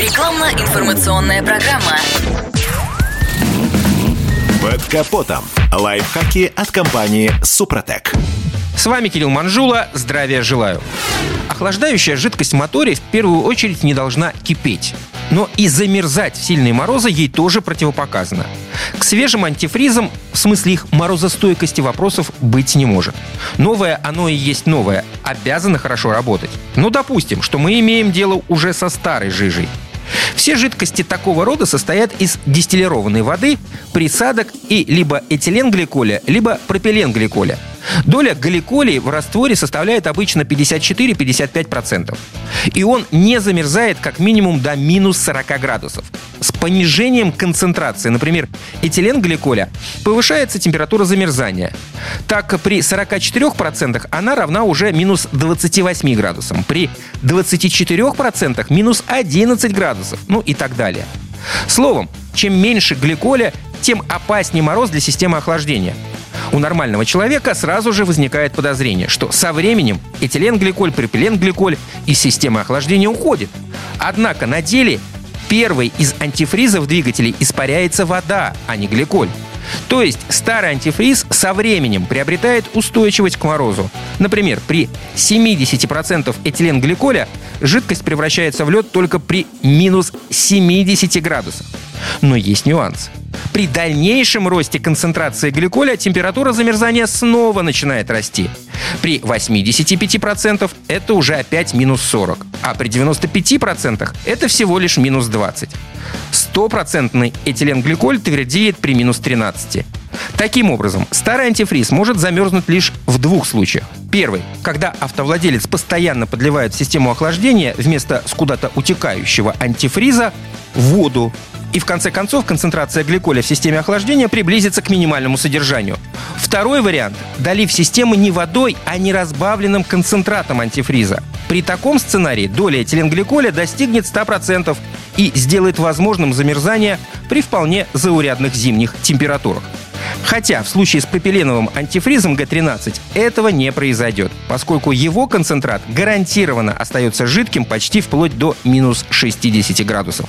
Рекламно-информационная программа. Под капотом. Лайфхаки от компании «Супротек». С вами Кирилл Манжула. Здравия желаю. Охлаждающая жидкость в моторе в первую очередь не должна кипеть. Но и замерзать в сильные морозы ей тоже противопоказано. К свежим антифризам, в смысле их морозостойкости вопросов, быть не может. Новое оно и есть новое, обязано хорошо работать. Ну, допустим, что мы имеем дело уже со старой жижей. Все жидкости такого рода состоят из дистиллированной воды, присадок и либо этиленгликоля, либо пропиленгликоля – Доля гликолей в растворе составляет обычно 54-55%. И он не замерзает как минимум до минус 40 градусов. С понижением концентрации, например, этиленгликоля, повышается температура замерзания. Так, при 44% она равна уже минус 28 градусам, при 24% минус 11 градусов, ну и так далее. Словом, чем меньше гликоля, тем опаснее мороз для системы охлаждения – у нормального человека сразу же возникает подозрение, что со временем этиленгликоль, пропиленгликоль из системы охлаждения уходит. Однако на деле первой из антифризов двигателей испаряется вода, а не гликоль. То есть старый антифриз со временем приобретает устойчивость к морозу. Например, при 70% этиленгликоля жидкость превращается в лед только при минус 70 градусах. Но есть нюанс. При дальнейшем росте концентрации гликоля температура замерзания снова начинает расти. При 85% это уже опять минус 40, а при 95% это всего лишь минус 20. Стопроцентный этиленгликоль твердеет при минус 13. Таким образом, старый антифриз может замерзнуть лишь в двух случаях. Первый. Когда автовладелец постоянно подливает в систему охлаждения вместо с куда-то утекающего антифриза воду и в конце концов концентрация гликоля в системе охлаждения приблизится к минимальному содержанию. Второй вариант – долив системы не водой, а не разбавленным концентратом антифриза. При таком сценарии доля этиленгликоля достигнет 100% и сделает возможным замерзание при вполне заурядных зимних температурах. Хотя в случае с пропиленовым антифризом Г13 этого не произойдет, поскольку его концентрат гарантированно остается жидким почти вплоть до минус 60 градусов.